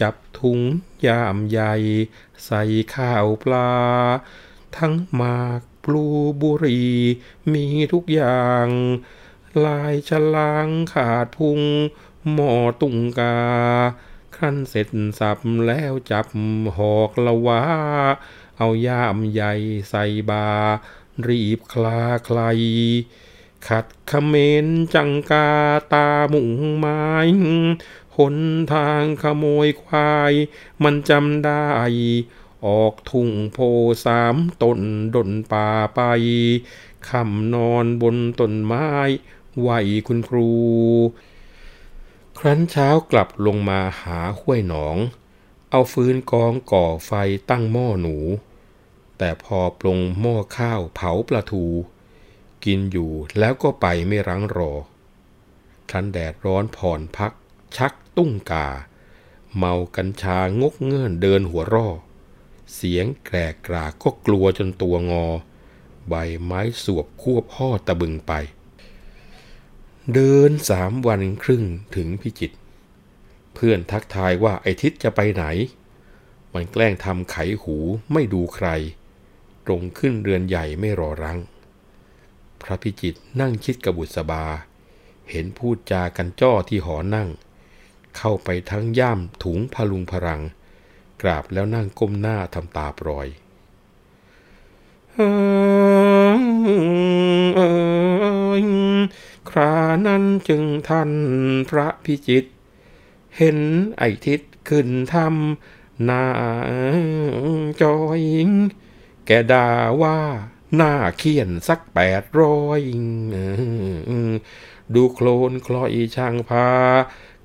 จับถุงยามใหญ่ ใส่ข้าวปลา ทั้งหมากปลูบุรีมีทุกอย่าง ลายฉลางขาดพุง หมอตุงกาครั้นเสร็จสับแล้วจับหอกละวาเอาย่ามใหญ่ใส่บา รีบคลาใคร ขัดเขมนจังกาตาหมุงไม้หนทางขโมยควาย มันจำได้ ออกทุ่งโพสามต้นดนป่าไปคำนอนบนต้นไม้ไหวคุณครู ครั้นเช้ากลับลงมาหาห้วยหนอง เอาฟืนกองก่อไฟตั้งหม้อหนู แต่พอปรุงหม้อข้าวเผาปลาทู กินอยู่แล้วก็ไปไม่รั้งรอครั้นแดดร้อนผ่อนพัก ชักตุ้งกา เมากัญชางกเงื่อนเดินหัวร่อ เสียงแกรกรากก็กลัวจนตัวงอ ใบไม้สวบควบห่อตะบึงไป เดินสามวันครึ่งถึงพิจิต เพื่อนทักทายว่าไอทิศจะไปไหน มันแกล้งทำไขหูไม่ดูใคร ตรงขึ้นเรือนใหญ่ไม่รอรังพระพิจิตนั่งคิดกระบุษบา เห็นพูดจากันจ้อที่หอนั่ง เข้าไปทั้งย่ามถุงพลุงพรัง กราบแล้วนั่งก้มหน้าทำตาปรอยครานั้นจึงท่านพระพิจิตรเห็นไอทิศขึ้นทำหน้าจอยแกด่าว่าหน้าเขียนสักแปดร้อยดูโคลนคลอยช่างพา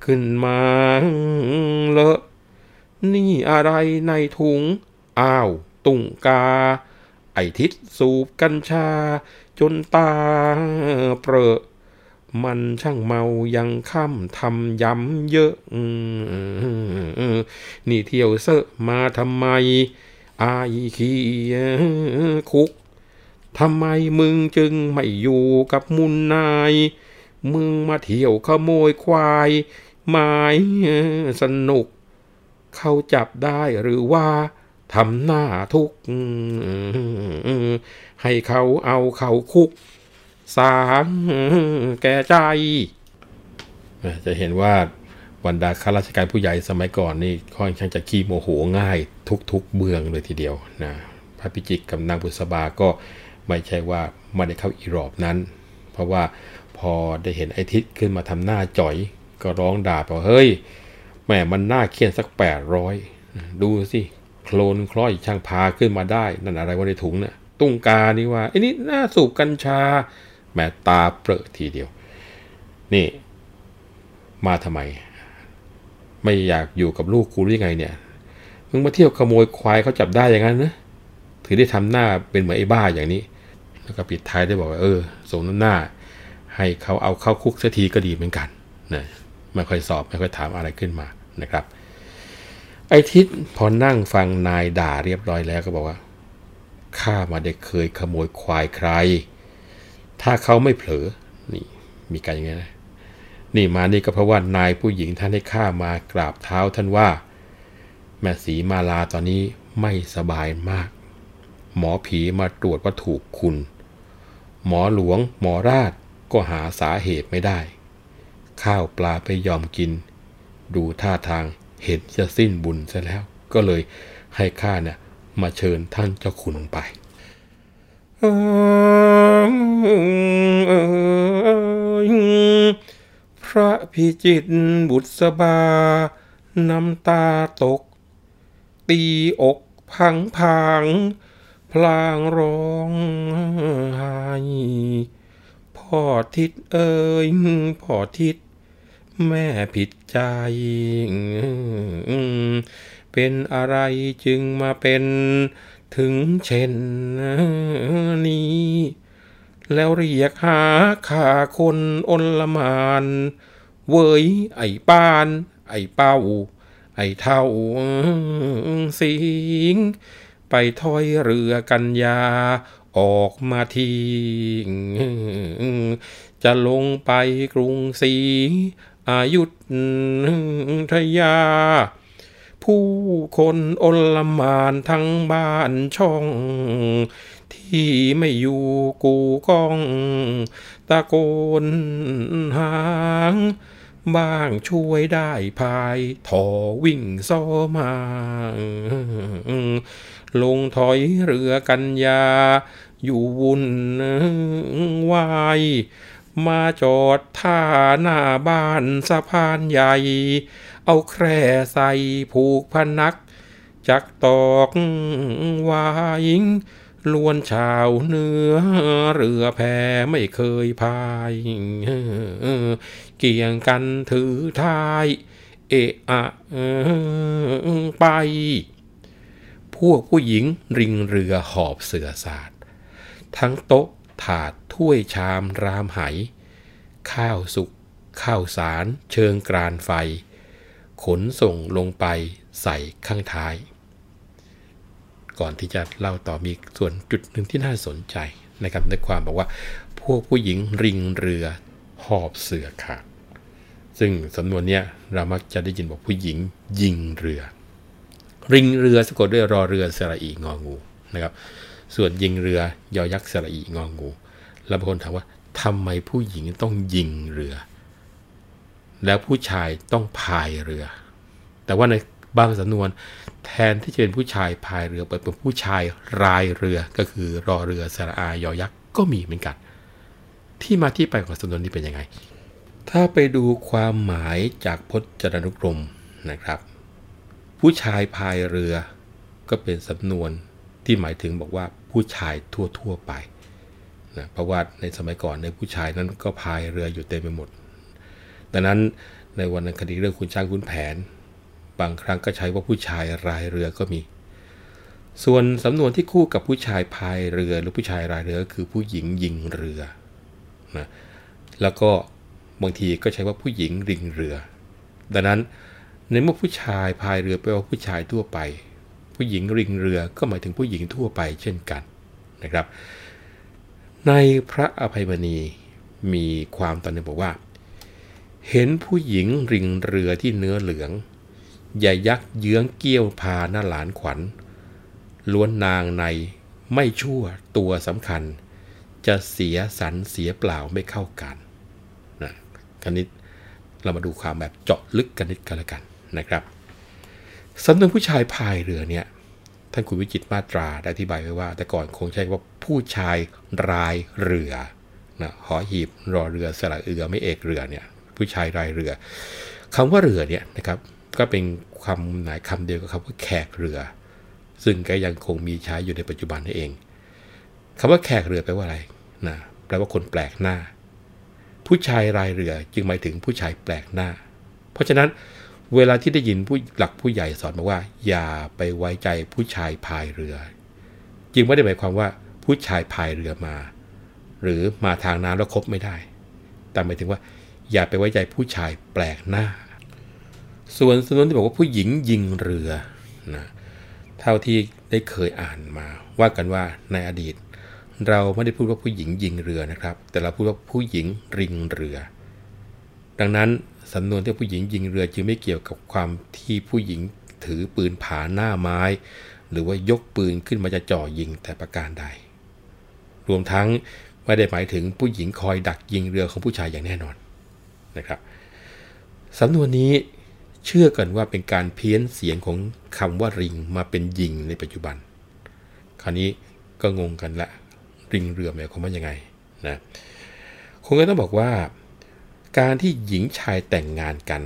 ขึ้นมาเลอะ นี่อะไรในถุง อ้าว ตุงกา ไอทิศสูบกัญชา จนตาเปรอะมันช่างเมายังค่ำทำย้ำเยอะ นี่เที่ยวเซอะมาทำไม อายขี้คุก ทำไมมึงจึงไม่อยู่กับมุนนาย มึงมาเที่ยวขโมยควายไม้สนุก เขาจับได้หรือว่าทำหน้าทุกข์ให้เขาเอาเขาคุก สางแก่ใจ จะเห็นว่าบรรดาข้าราชการผู้ใหญ่สมัยก่อนนี่ค่อนข้างจะขี้โมโหง่ายทุกๆเบืองเลยทีเดียวนะพระพิจิตรกับนางบุษบาก็ไม่ใช่ว่าไม่ได้เข้าอีรอบนั้น เพราะว่าพอได้เห็นไอทิศขึ้นมาทำหน้าจ่อยก็ร้องด่าบอกเฮ้ย แม่มันน้าเคียนสักแปดร้อยดูสิโคลนคล้อยช่างพาขึ้นมาได้ นั่นอะไรว่าในถุงเนะี่ยตุ้งกานี่ว่าไอ้นี่น่าสูบกัญชาแม่ตาเปรอะทีเดียว นี่ มาทำไม ไม่อยากอยู่กับลูกกูหรือยังไงเนี่ยมึงมาเที่ยวขโมยควายเขาจับได้อย่างนั้นนะถือได้ทำหน้าเป็นเหมือนไอ้บ้าอย่างนี้ แล้วก็ปิดท้ายได้บอกว่าเออสมน้ำหน้า ให้เขาเอาเข้าคุกสักทีก็ดีเหมือนกันนะ ไม่ค่อยสอบไม่ค่อยถามอะไรขึ้นมานะครับ ไอ้ทิศพอนั่งฟังนายด่าเรียบร้อยแล้วก็บอกว่าข้ามาได้เคยขโมยควายใคร ถ้าเขาไม่เผลอนี่มีการอย่างนี้นะนี่มานี่ก็เพราะว่านายผู้หญิงท่านให้ข้ามากราบเท้าท่านว่า แม่สีมาลาตอนนี้ไม่สบายมาก หมอผีมาตรวจว่าถูกคุณ หมอหลวงหมอราชก็หาสาเหตุไม่ได้ ข้าวปลาไปยอมกิน ดูท่าทางเห็นจะสิ้นบุญซะแล้ว ก็เลยให้ข้าเนี่ยมาเชิญท่านเจ้าคุณไปพระพิจิตรบุษบา น้ำตาตก ตีอกพังพังพลางร้องไห้พ่อทิดเอ้ยพ่อทิด แม่ผิดใจ เป็นอะไรจึงมาเป็นถึงเช่นนี้ แล้วเรียกหาข่าคนอนละมาน เวยไอ้ปาน ไอ้เป้า ไอ้เท่าสิง ไปถอยเรือกันยาออกมาทีจะลงไปกรุงศรี อายุทยา ผู้คนอลมานทั้งบ้านช่อง ที่ไม่อยู่กูก้อง ตะโกนหางบ้างช่วยได้ภายถอวิ่งซ้อมาลงถอยเรือกันยา อยู่วุ่นวาย มาจอดท่าหน้าบ้านสะพานใหญ่ เอาแคร่ใส่ผูกพนัก จักตอกวายิงล้วนชาวเนื้อเรือแพไม่เคยพาย เกี่ยงกันถือท้าย เอะอะไป พวกผู้หญิงริงเรือหอบเสือสาดทั้งโต๊ะ ถาดถ้วยชามรามไห ข้าวสุก ข้าวสาร เชิงกรานไฟ ขนส่งลงไปใส่ข้างท้าย ก่อนที่จะเล่าต่อมีส่วนจุดหนึ่งที่น่าสนใจนะครับในความบอกว่า พวกผู้หญิงริงเรือหอบเสือขาด ซึ่งสำนวนเนี้ยเรามักจะได้ยินบอกผู้หญิงยิงเรือ ริงเรือสะกดด้วยรอเรือสระอีงองูนะครับ ส่วนยิงเรือยอยักษ์สระอีงองู แล้วบางคนถามว่าทำไมผู้หญิงต้องยิงเรือ แล้วผู้ชายต้องพายเรือ แต่ว่าในบางสำนวนแทนที่จะเป็นผู้ชายพายเรือเปิดเป็นผู้ชายรายเรือก็คือรอเรือสระอายอยักษ์ก็มีเหมือนกัน ที่มาที่ไปของสำนวนนี้เป็นยังไง ถ้าไปดูความหมายจากพจนานุกรมนะครับ ผู้ชายพายเรือก็เป็นสำนวนที่หมายถึงบอกว่า ผู้ชายทั่วๆไปนะเพราะว่าในสมัยก่อนในผู้ชายนั้นก็พายเรืออยู่เต็มไปหมดดังนั้นในวรรณคดีเรื่องคุณช้างคุณแผน บางครั้งก็ใช้ว่าผู้ชายรายเรือก็มี ส่วนสำนวนที่คู่กับผู้ชายพายเรือหรือผู้ชายรายเรือคือผู้หญิงยิงเรือนะแล้วก็บางทีก็ใช้ว่าผู้หญิงริงเรือ ดังนั้นในเมื่อผู้ชายพายเรือแปลว่าผู้ชายทั่วไป ผู้หญิงริงเรือก็หมายถึงผู้หญิงทั่วไปเช่นกันนะครับ ในพระอภัยมณีมีความตอนนึงบอกว่า เห็นผู้หญิงริงเรือที่เนื้อเหลืองอย่ยักษ์เยื้องเกี้ยวพาหน้าหลานขวัญ ล้วนนางในไม่ชั่วตัวสำคัญ จะเสียสันเสียเปล่าไม่เข้ากันนะคณิตเรามาดูความแบบเจาะลึกกันนิดกันละกันนะครับ สำนวนผู้ชายพายเรือเนี่ยท่านคุณวิจิตมาตราได้อธิบายไว้ว่า แต่ก่อนคงใช้ว่าผู้ชายรายเรือนะหอหีบรอเรือสระเอือไม่เอกเรือเนี่ยผู้ชายรายเรือคำว่าเรือเนี่ยนะครับก็เป็นคำหมายคำเดียวกับคำว่าแขกเรือ ซึ่งก็ยังคงมีใช้อยู่ในปัจจุบันนี่เองคำว่าแขกเรือแปลว่าอะไรนะแปลว่าคนแปลกหน้า ผู้ชายรายเรือจึงหมายถึงผู้ชายแปลกหน้า เพราะฉะนั้น เวลาที่ได้ยินผู้หลักผู้ใหญ่สอนบอกว่า อย่าไปไว้ใจผู้ชายพายเรือ จึงไม่ได้หมายความว่าผู้ชายพายเรือมา หรือมาทางน้ำแล้วคบไม่ได้ แต่หมายถึงว่า อย่าไปไว้ใจผู้ชายแปลกหน้า ส่วนสนวนที่บอกว่าผู้หญิงยิงเรือนะเท่าที่ได้เคยอ่านมาว่ากันว่าในอดีต เราไม่ได้พูดว่าผู้หญิงยิงเรือนะครับ แต่เราพูดว่าผู้หญิงริงเรือ ดังนั้น สำนวนที่ผู้หญิงยิงเรือจึงไม่เกี่ยวกับความที่ผู้หญิงถือปืนผาหน้าไม้ หรือว่ายกปืนขึ้นมาจะจ่อยิงแต่ประการใด รวมทั้งไม่ได้หมายถึงผู้หญิงคอยดักยิงเรือของผู้ชายอย่างแน่นอนนะครับสำนวนนี้เชื่อกันว่าเป็นการเพี้ยนเสียงของคำว่าริงมาเป็นยิงในปัจจุบัน คราวนี้ก็งงกันละริงเรือหมายความว่ายังไงนะคงก็ต้องบอกว่า การที่หญิงชายแต่งงานกัน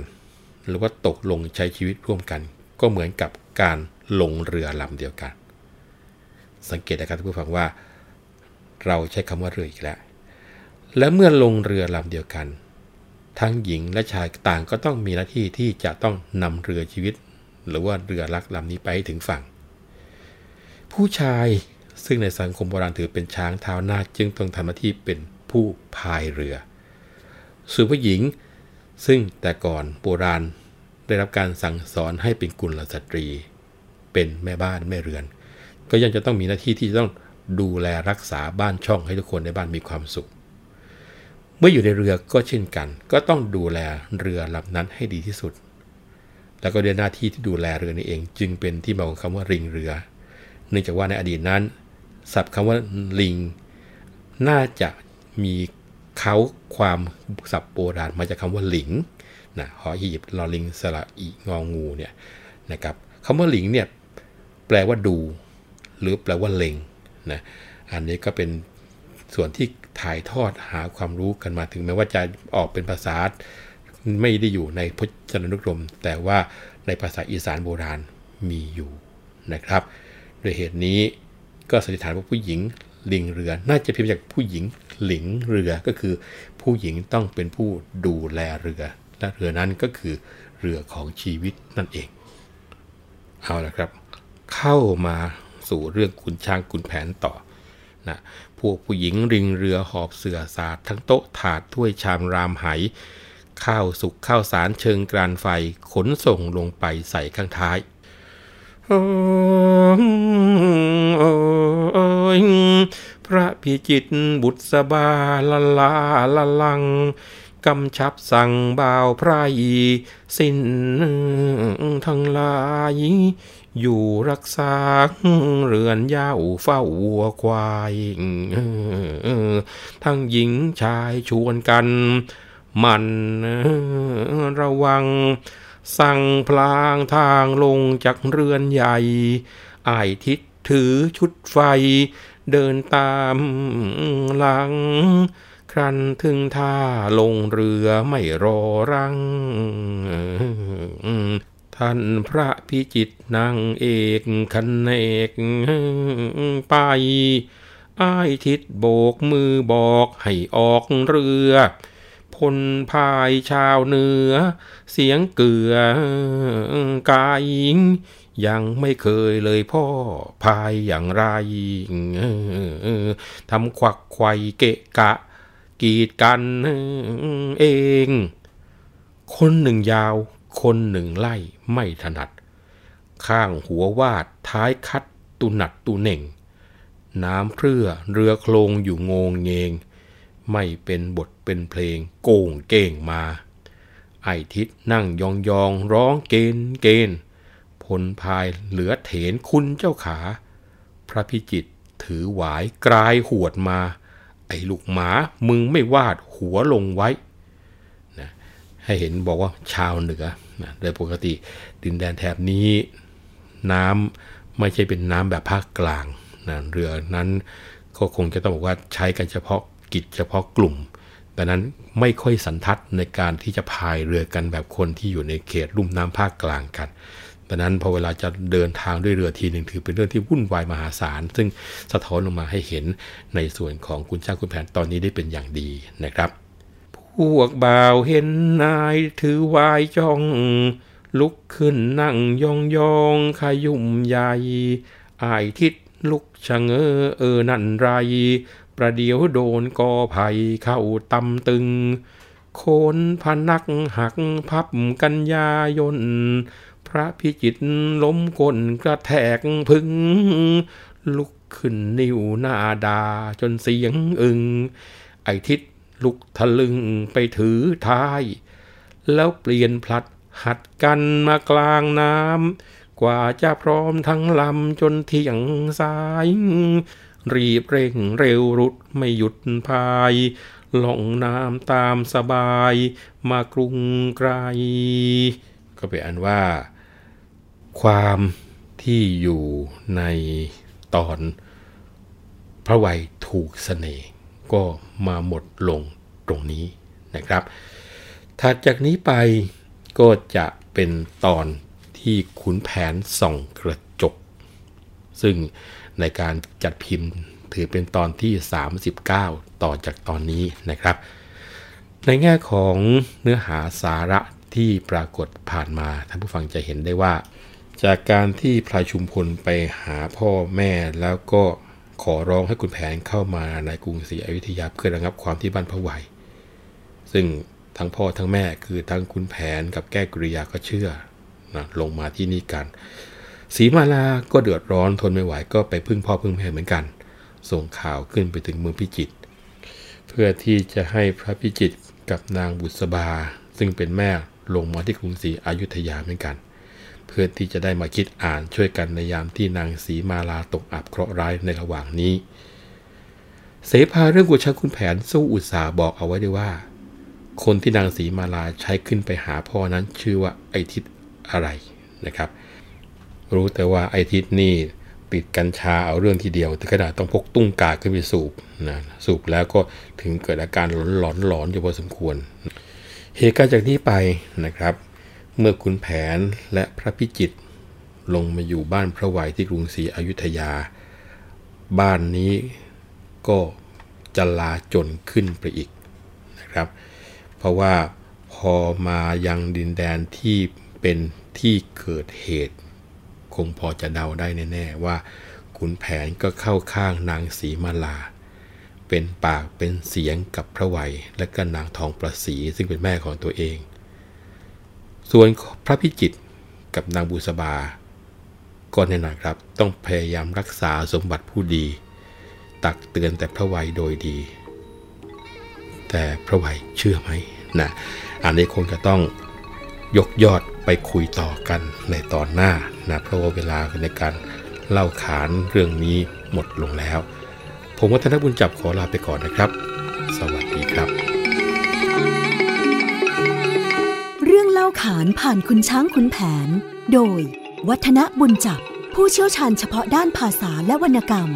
หรือว่าตกลงใช้ชีวิตร่วมกัน ก็เหมือนกับการลงเรือลำเดียวกัน สังเกตนะครับท่านผู้ฟังว่า เราใช้คำว่าเรืออีกแล้ว และเมื่อลงเรือลำเดียวกัน ทั้งหญิงและชายต่างก็ต้องมีหน้าที่ที่จะต้องนำเรือชีวิต หรือว่าเรือลักลำนี้ไปถึงฝั่ง ผู้ชายซึ่งในสังคมโบราณถือเป็นช้างเท้าหน้าจึงต้องทำหน้าที่เป็นผู้พายเรือ ส่ผู้หญิง ซึ่งแต่ก่อนโบราณได้รับการสั่งสอนให้เป็นกุลสตรี เป็นแม่บ้านแม่เรือน ก็ยังจะต้องมีหน้าที่ที่จะต้องดูแลรักษาบ้านช่องให้ทุกคนในบ้านมีความสุข เมื่ออยู่ในเรือก็เช่นกัน ก็ต้องดูแลเรือลำนั้นให้ดีที่สุด แล้วก็ด้วยหน้าที่ที่ดูแลเรือนี้เอง จึงเป็นที่มาของคำว่าริงเรือ เนื่องจากว่าในอดีตนั้น ศัพท์คำว่าลิง น่าจะมี เขาความศัพท์โบราณมาจากคำว่าหลิงนะหอหีบลอลิงสระอีงองูเนี่ยนะครับคำว่าหลิงเนี่ยแปลว่าดู หรือแปลว่าเล็งนะอันนี้ก็เป็นส่วนที่ถ่ายทอดหาความรู้กันมาถึงแม้ว่าจะออกเป็นภาษาไม่ได้อยู่ในพจนานุกรม แต่ว่าในภาษาอีสานโบราณมีอยู่นะครับ โดยเหตุนี้ก็สันนิษฐานว่าผู้หญิง ลิงเรือ น่าจะเพียงจากผู้หญิงหลิงเรือก็คือ ผู้หญิงต้องเป็นผู้ดูแลเรือ และเรือนั้นก็คือเรือของชีวิตนั่นเอง เอาละครับ เข้ามาสู่เรื่องคุณช้างคุณแผนต่อนะพวกผู้หญิงริงเรือหอบเสือสาดทั้งโต๊ะถาดถ้วยชามรามไหข้าวสุกข้าวสารเชิงกรานไฟขนส่งลงไปใส่ข้างท้าย พระพิจิตบุตรสบาละลาละลังกำชับสั่งบ่าวไพรสิ้นทั้งลาย อยู่รักษาเรือนยาเฝ้าวัวควาย ทั้งหญิงชายชวนกัน มันระวัง สั่งพลางทางลงจากเรือนใหญ่อายทิศถือชุดไฟ เดินตามหลัง ครันถึงท่าลงเรือไม่รอรัง ท่านพระพิจิตนางเอกคันเอกไปอายทิศโบกมือบอกให้ออกเรือ พลพายชาวเหนือ เสียงเกลือกายยังไม่เคยเลยพ่อพายอย่างไรทำควักไขวเกะกะ กีดกันเอง คนหนึ่งยาว คนหนึ่งไล่ไม่ถนัด ข้างหัววาดท้ายคัดตุนัดตุเน่ง น้ำเพื่อเรือโคลงอยู่งงเงง ไม่เป็นบทเป็นเพลงโก่งเก่งมา ไอทิศนั่งยองยองร้องเกณฑ์เกณฑ์พลพายเหลือเถนคุณเจ้าขา พระพิจิตถือหวายกลายหวดมา ไอลูกหมามึงไม่วาดหัวลงไว้นะให้เห็นบอกว่าชาวเหนือนะโดยปกติดินแดนแถบนี้ น้ำไม่ใช่เป็นน้ำแบบภาคกลางนะเรือนั้นก็คงจะต้องบอกว่าใช้กันเฉพาะ กิจเฉพาะกลุ่ม ดังนั้นไม่ค่อยสันทัดในการที่จะพายเรือกันแบบคนที่อยู่ในเขตลุ่มน้ำภาคกลางกันดังนั้นพอเวลาจะเดินทางด้วยเรือทีหนึ่งถือเป็นเรื่องที่วุ่นวายมหาศาล ซึ่งสะท้อนลงมาให้เห็นในส่วนของคุณช่างคุณแผนตอนนี้ได้เป็นอย่างดีนะครับ พวกบ่าวเห็นนายถือวายจ้อง ลุกขึ้นนั่งยองยองขยุ่มใหญ่อายทิศลุกชะเงอเออนั่นไร ประเดี๋ยวโดนกอไผ่เข้าตำตึง โคนพนักหักพับกันยายน พระพิจิตล้มก้นกระแทกพึง ลุกขึ้นนิ้วหน้าดาจนเสียงอึง ไอทิศลุกทะลึงไปถือท้าย แล้วเปลี่ยนพลัดหัดกันมากลางน้ำกว่าจะพร้อมทั้งลำจนเที่ยงสาย รีบเร่งเร็วรุดไม่หยุดพายหลงน้ำตามสบายมากรุงไกลก็เป็นอันว่า ความที่อยู่ในตอนพระวัยถูกเสน่ห์ก็มาหมดลงตรงนี้นะครับ ถัดจากนี้ไปก็จะเป็นตอนที่ขุนแผนส่องกระจก ซึ่ง ในการจัดพิมพ์ถือเป็นตอนที่ 39 ต่อจากตอนนี้นะครับ ในแง่ของเนื้อหาสาระที่ปรากฏผ่านมาท่านผู้ฟังจะเห็นได้ว่า จากการที่พลายชุมพลไปหาพ่อแม่แล้วก็ขอร้องให้คุณแผนเข้ามาในกรุงศรีอยุธยาเพื่อระงับความที่บ้านพระไวซึ่งทั้งพ่อทั้งแม่คือทั้งคุณแผนกับแก้กริยาก็เชื่อนะลงมาที่นี่กัน สีมาลาก็เดือดร้อนทนไม่ไหวก็ไปพึ่งพ่อพึ่งแม่เหมือนกัน ส่งข่าวขึ้นไปถึงเมืองพิจิตรเพื่อที่จะให้พระพิจิตรกับนางบุษบา ซึ่งเป็นแม่ลงมาที่กรุงศรีอยุธยาเหมือนกัน เพื่อที่จะได้มาคิดอ่านช่วยกันในยามที่นางสีมาลาตกอับเคราะห์ร้ายในระหว่างนี้ เสภาเรื่องกุชักคุณแผนสู้อุตสาบอกเอาไว้ด้วยว่า คนที่นางสีมาลาใช้ขึ้นไปหาพ่อนั้นชื่อว่าไอทิศอะไรนะครับ รู้แต่ว่าไอทิศนี่ติดกัญชาเอาเรื่องทีเดียวถึงขนาดต้องพกตุ้งกาขึ้นไปสูบนะสูบแล้วก็ถึงเกิดอาการหลอนหลอนอยู่พอสมควร เหตุการณ์จากนี้ไปนะครับ เมื่อขุนแผนและพระพิจิตรลงมาอยู่บ้านพระวัยที่กรุงศรีอยุธยา บ้านนี้ก็จะลาจนขึ้นไปอีกนะครับ เพราะว่าพอมายังดินแดนที่เป็นที่เกิดเหตุ คงพอจะเดาได้แน่ๆว่าขุนแผนก็เข้าข้างนางสีมาลา เป็นปากเป็นเสียงกับพระไวยและก็นางทองประสีซึ่งเป็นแม่ของตัวเอง ส่วนพระพิจิตกับนางบุษบาก็แน่นอนครับต้องพยายามรักษาสมบัติผู้ดี ตักเตือนแต่พระไวยโดยดี แต่พระไวยเชื่อไหมนะอันนี้คงจะต้อง ยกยอดไปคุยต่อกันในตอนหน้านะเพราะว่าเวลาในการเล่าขานเรื่องนี้หมดลงแล้ว ผมวัฒนบุญจับขอลาไปก่อนนะครับ สวัสดีครับ เรื่องเล่าขานผ่านคุณช้างคุณแผน โดย วัฒนบุญจับผู้เชี่ยวชาญเฉพาะด้านภาษาและวรรณกรรม